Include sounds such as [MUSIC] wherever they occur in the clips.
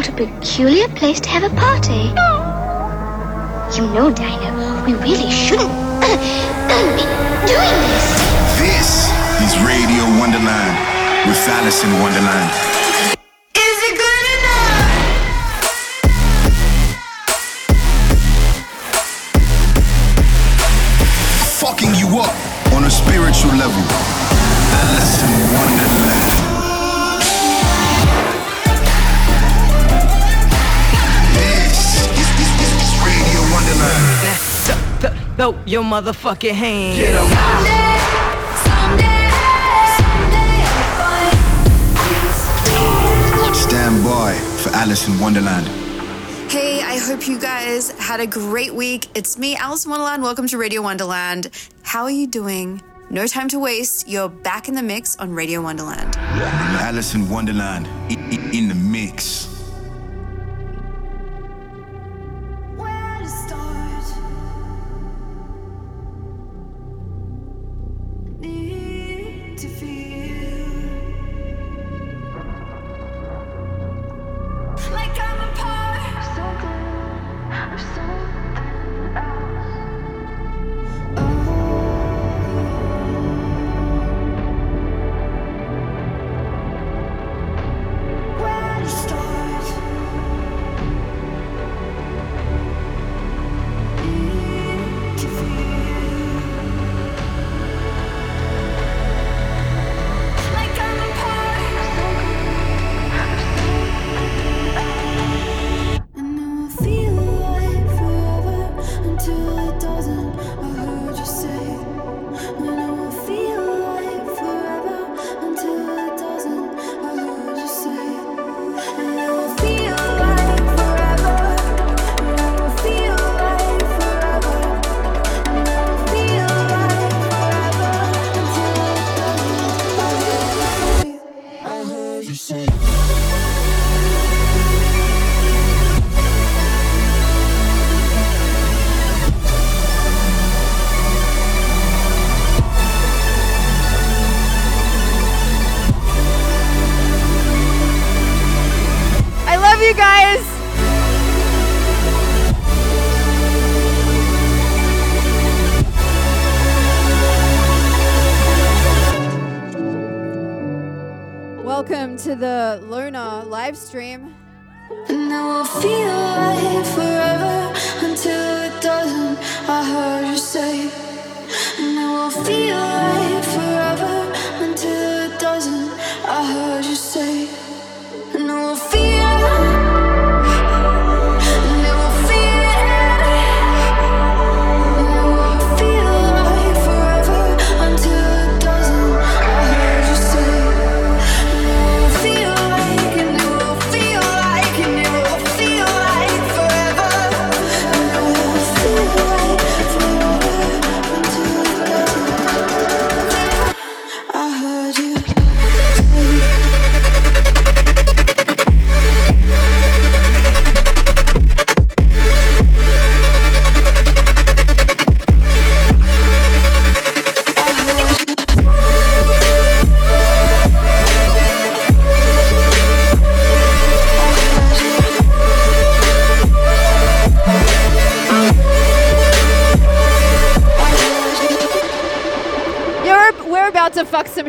What a peculiar place to have a party. You know, Dino, we really shouldn't [COUGHS] be doing this. This is Radio Wonderland with Alice in Wonderland. Your motherfucking hands. Get em. Stand by for Alice in Wonderland. Hey, I hope you guys had a great week. It's me, Alice in Wonderland. Welcome to Radio Wonderland. How are you doing? No time to waste. You're back in the mix on Radio Wonderland. Alice in Wonderland in the mix.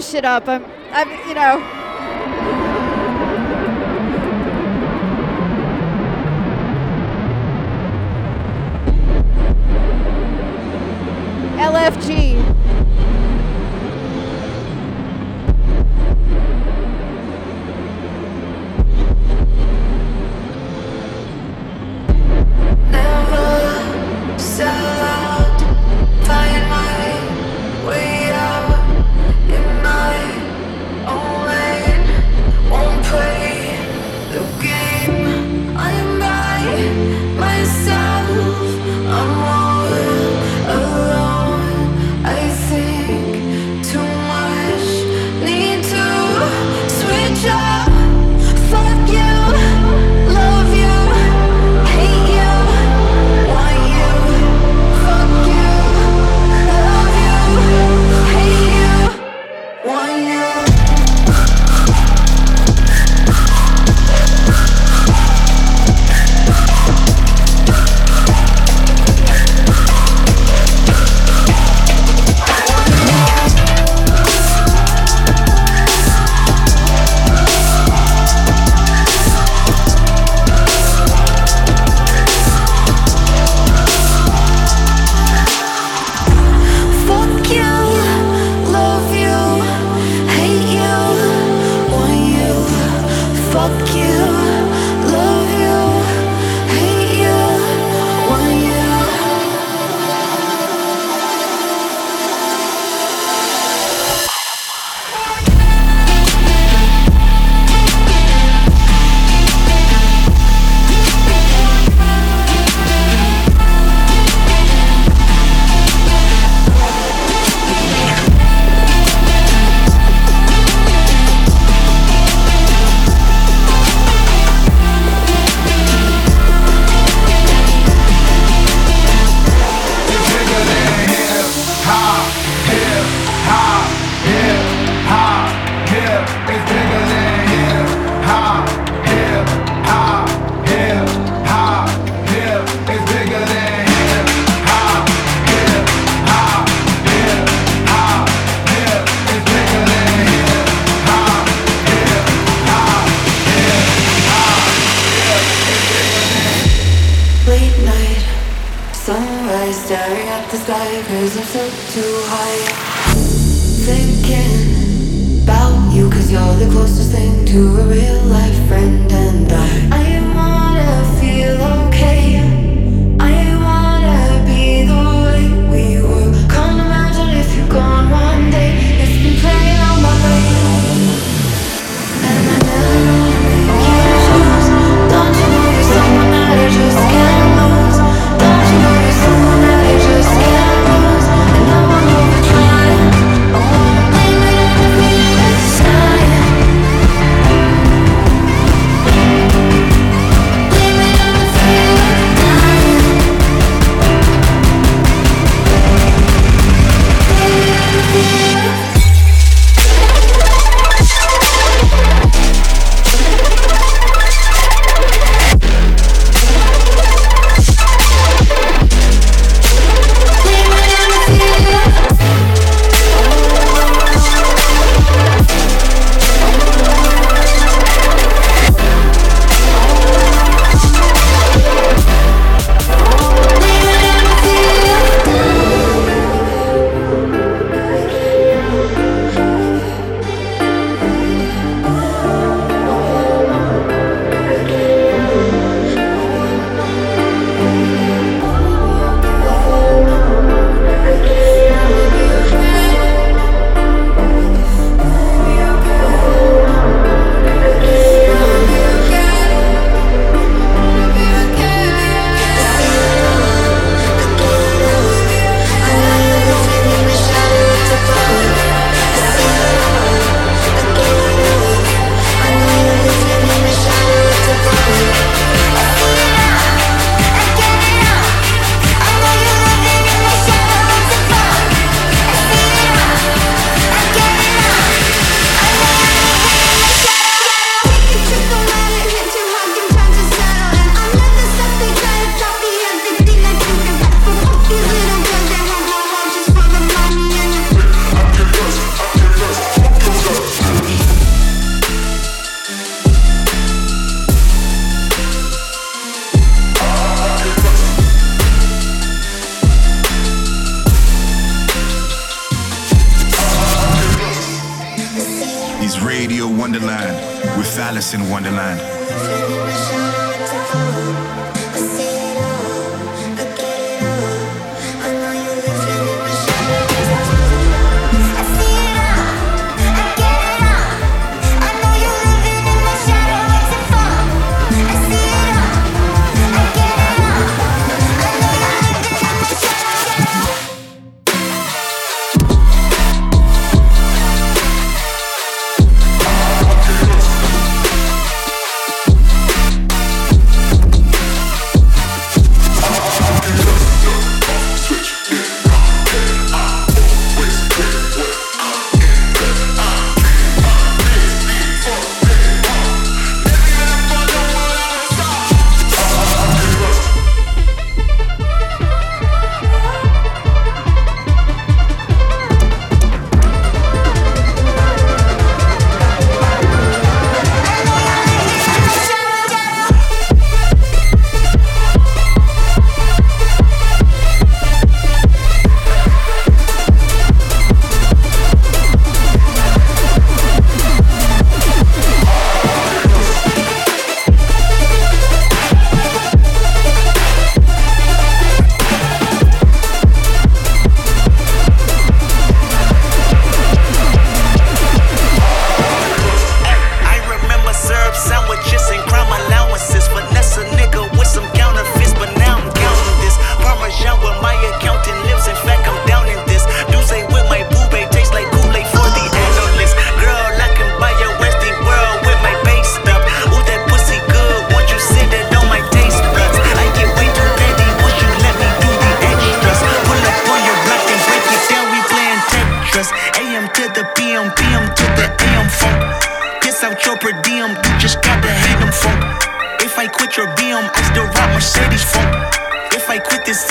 Shit up. I'm, I'm, you know. LFG.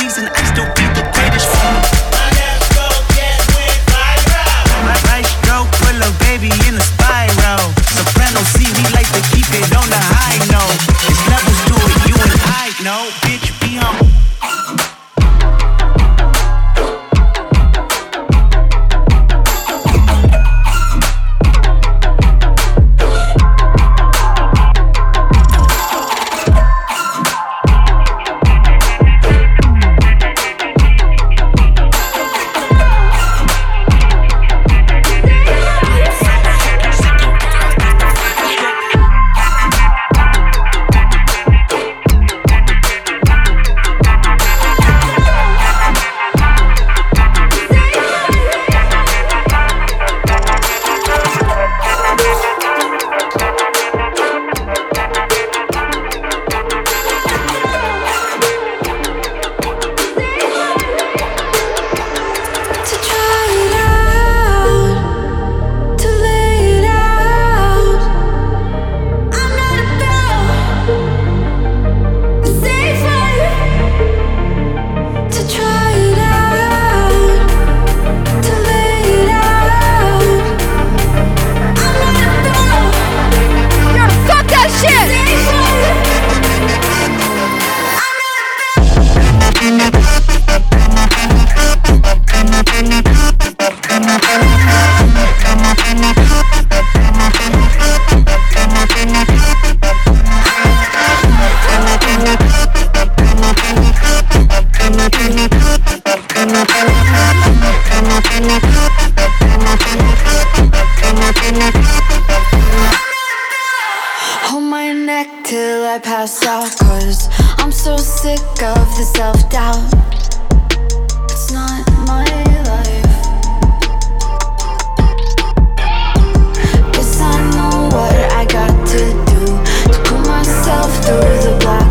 50s and I still be the greatest My right go put a baby in a spiral. Soprano C, we like to keep it on the high note. It's levels to it, you and I know. Bitch, be humble. Neck till I pass out. Cause I'm so sick of the self doubt. It's not my life. Guess I know what I got to do to put myself through the black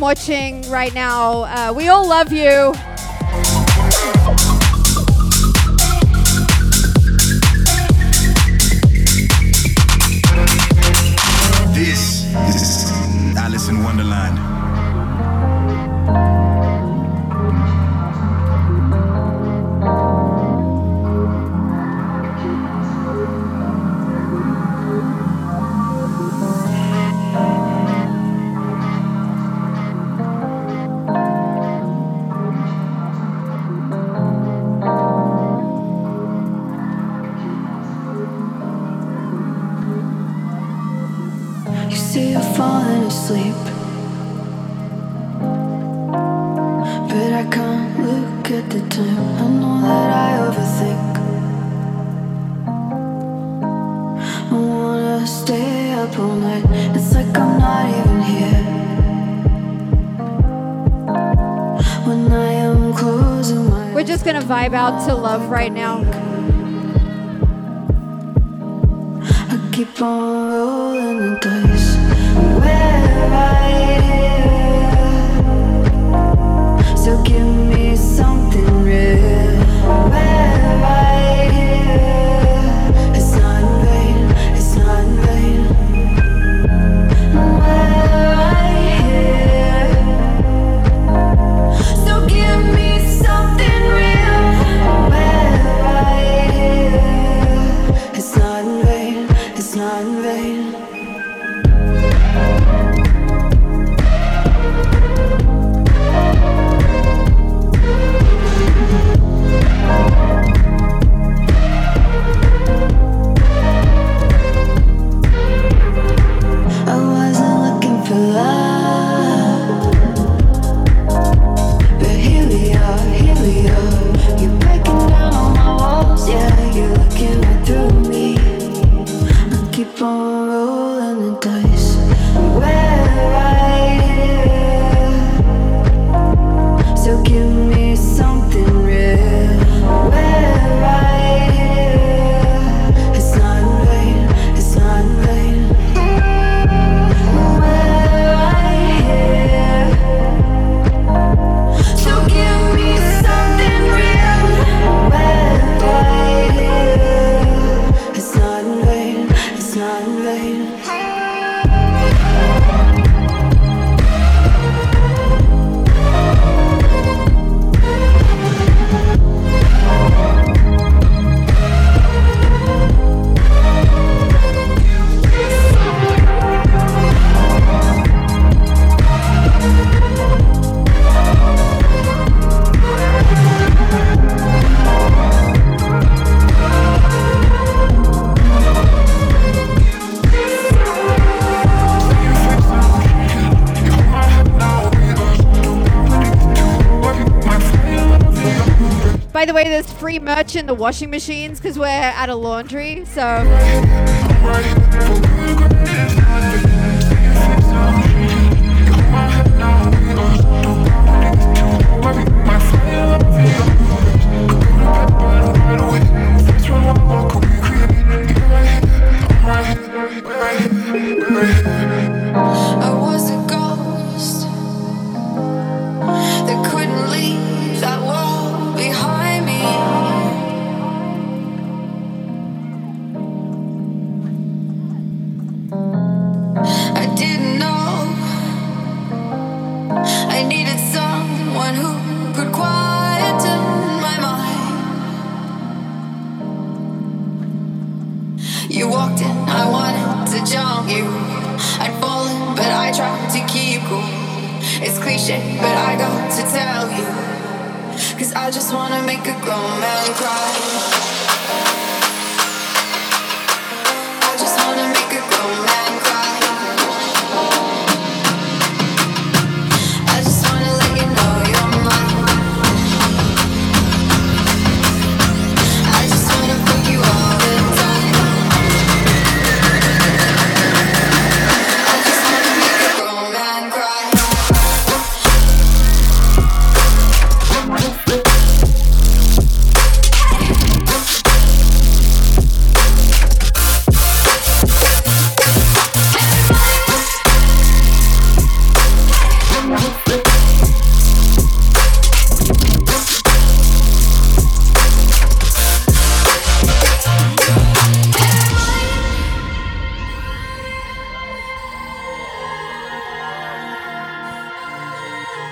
Watching right now, uh, we all love you. to love right now. By the way, there's free merch in the washing machines because we're at a laundry. So.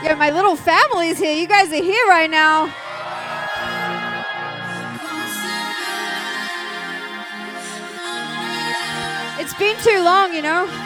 Yeah, my little family's here. You guys are here right now. It's been too long, you know.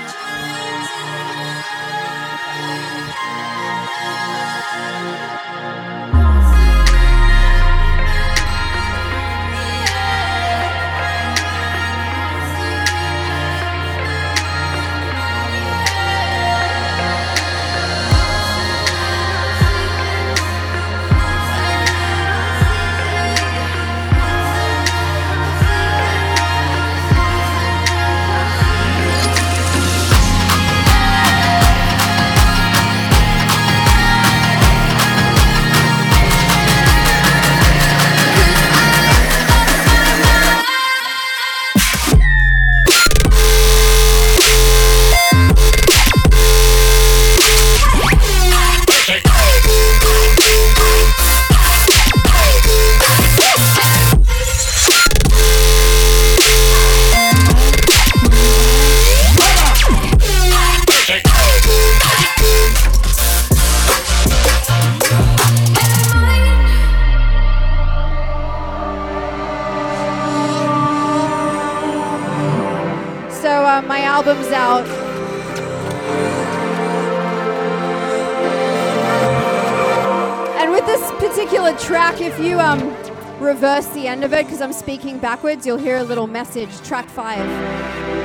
end of it, because I'm speaking backwards, you'll hear a little message, track five.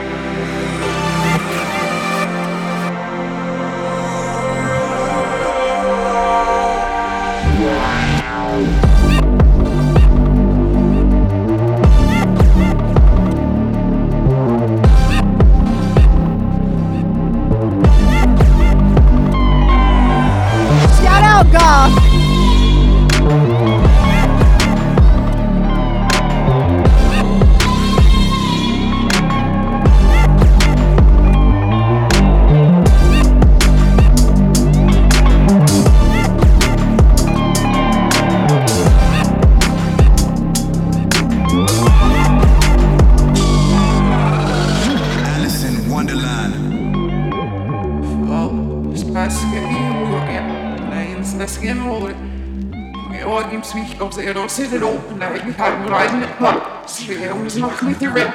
blåser opp leirbauren og sveumsmaktere.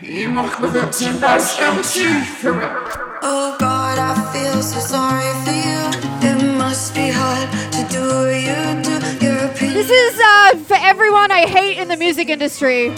I makkefødsel er skamskyfere. Oh God, I feel so sorry for you. It must be hard to do what you do. European. This is uh, for everyone I hate in the music industry.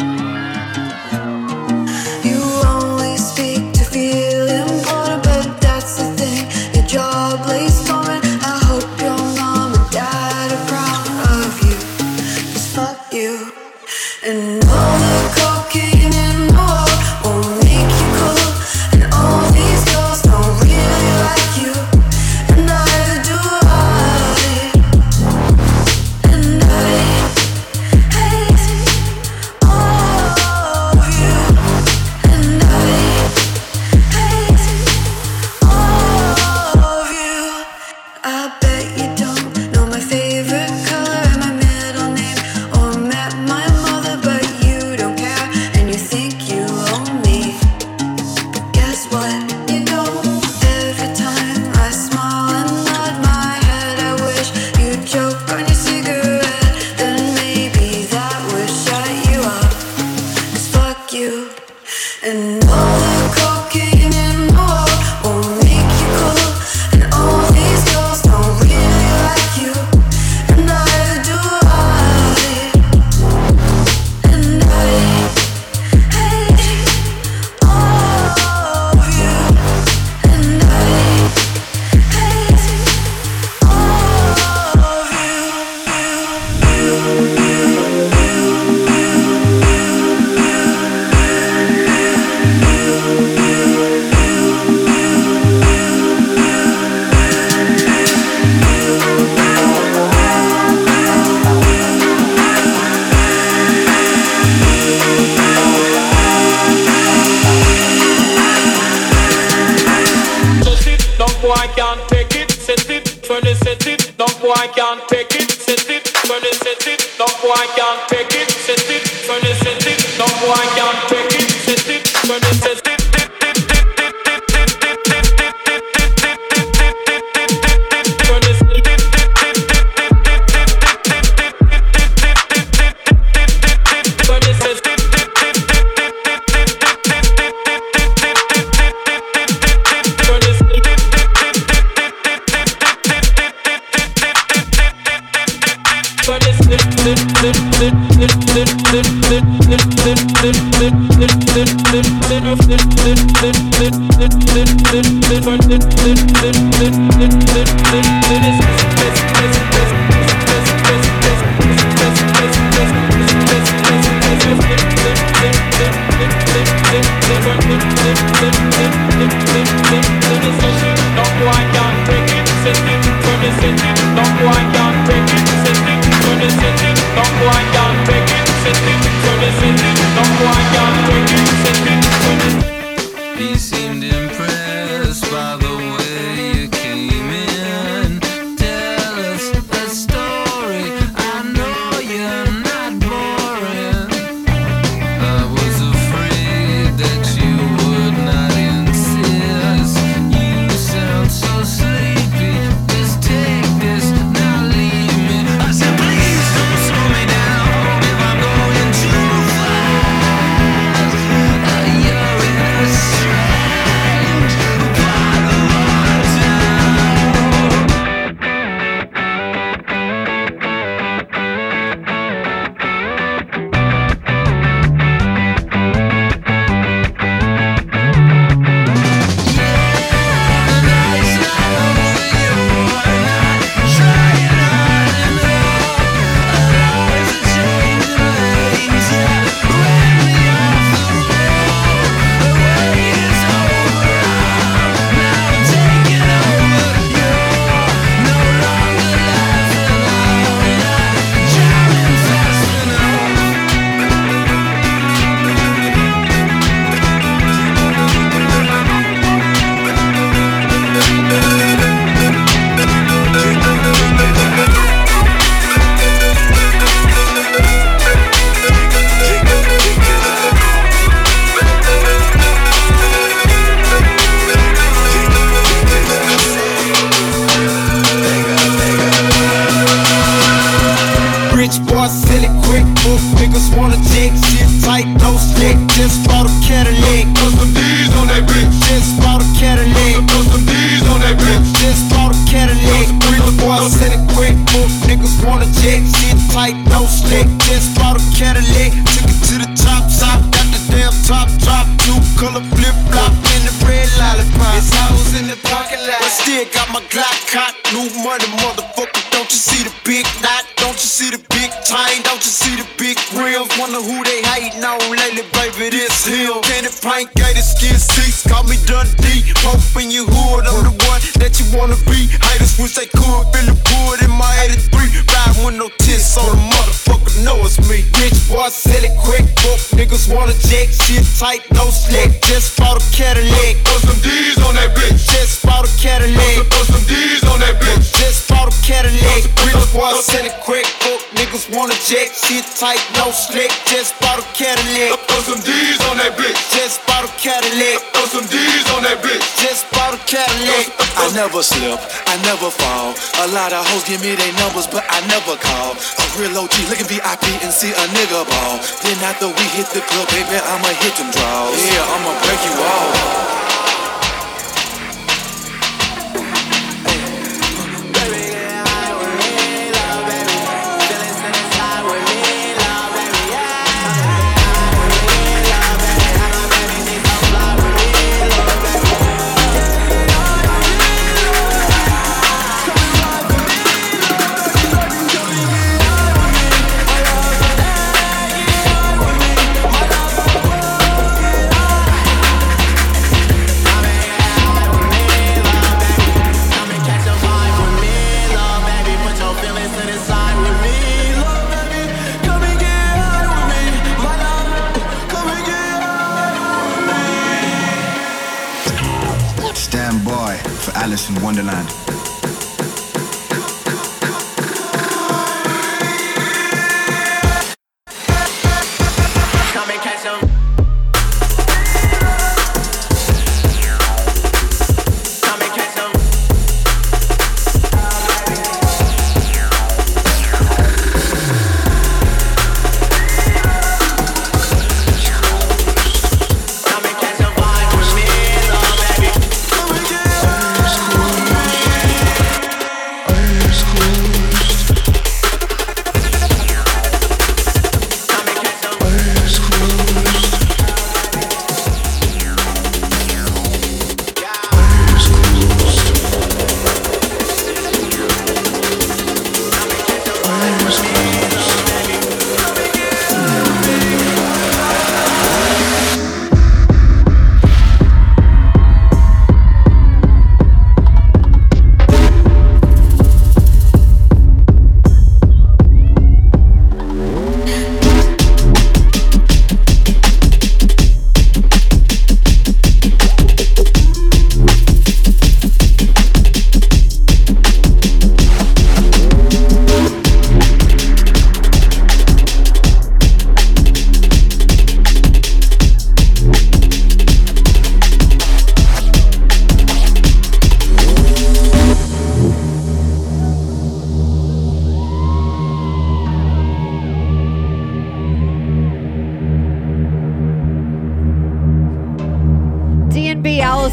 never slip, I never fall. A lot of hoes give me their numbers, but I never call. A real OG looking VIP and see a nigga ball. Then after we hit the club, baby, I'ma hit them draws. Yeah, I'ma break you off.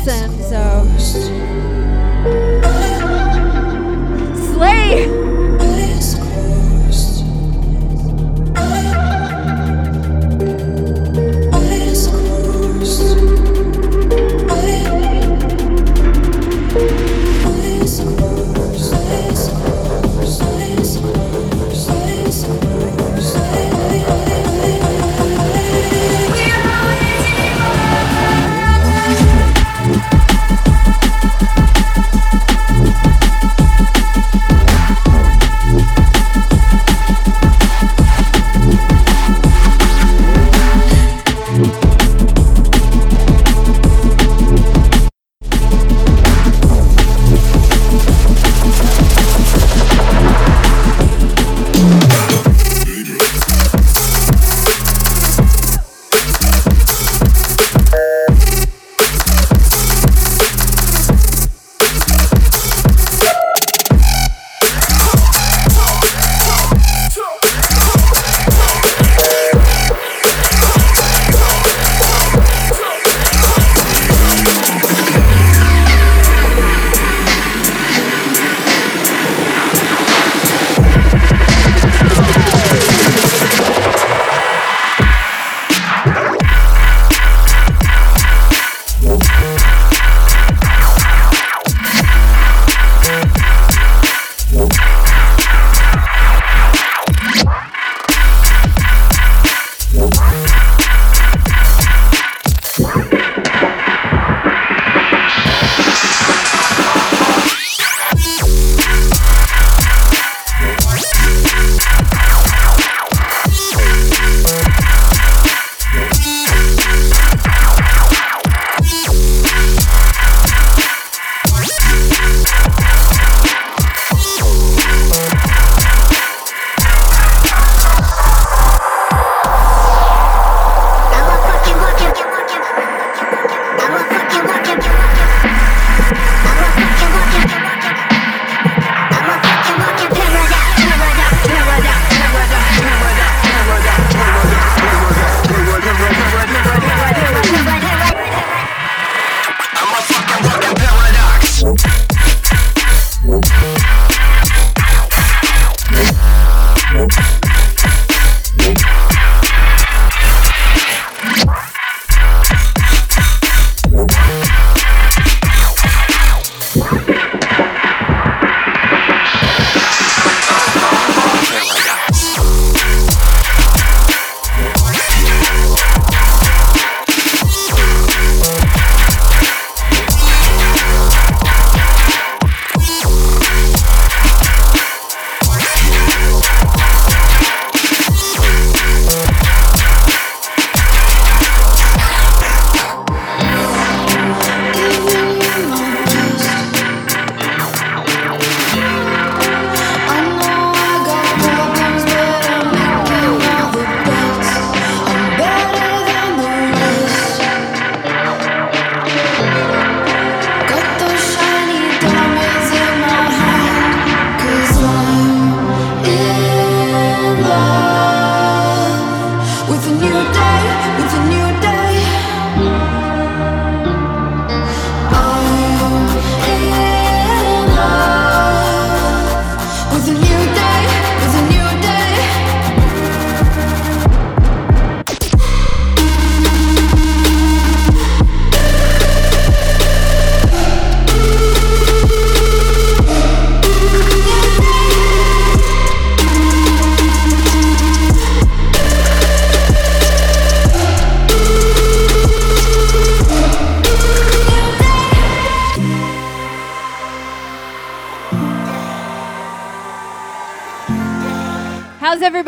listen, so.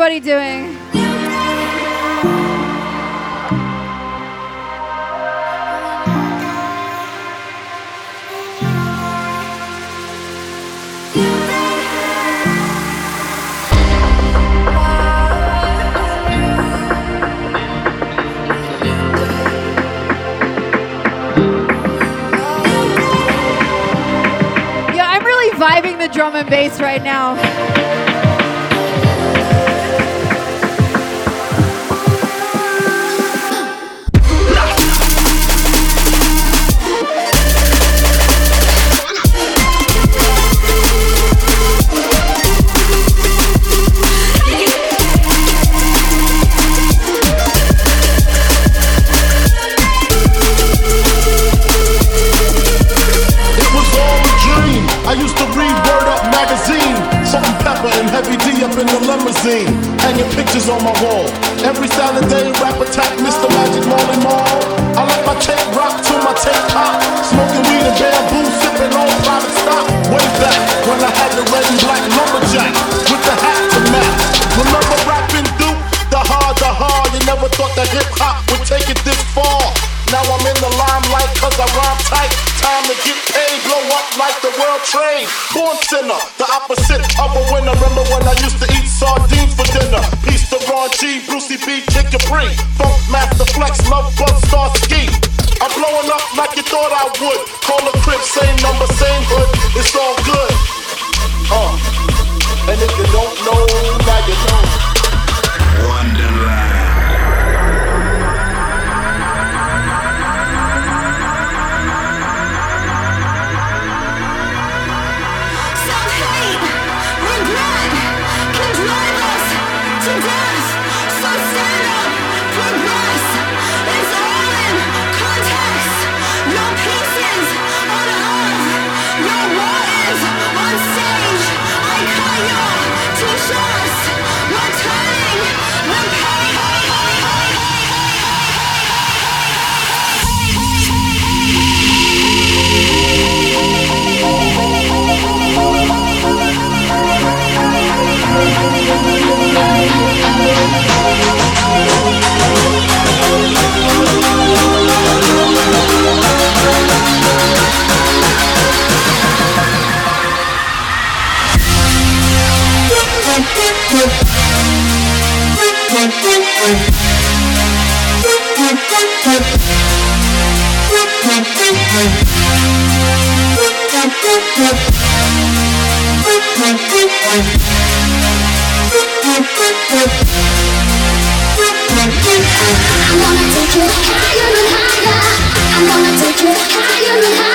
everybody doing? vibing the drum and bass right now. sinner. The opposite of a winner. Remember when I used to eat sardines for dinner? Peace to Ron G, Brucey B, Kid Capri. I'm gonna take it higher and higher. I'm gonna take it higher and higher.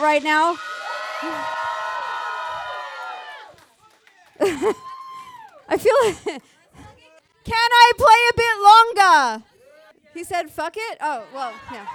out right now? [LAUGHS] I feel like, can I play a bit longer? He said, fuck it? Oh, well, yeah.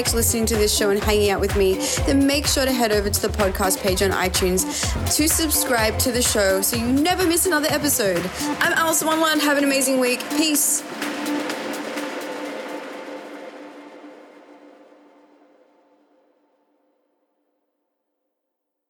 Liked listening to this show and hanging out with me, then make sure to head over to the podcast page on iTunes to subscribe to the show so you never miss another episode. I'm Alice Wonderland. Have an amazing week. Peace.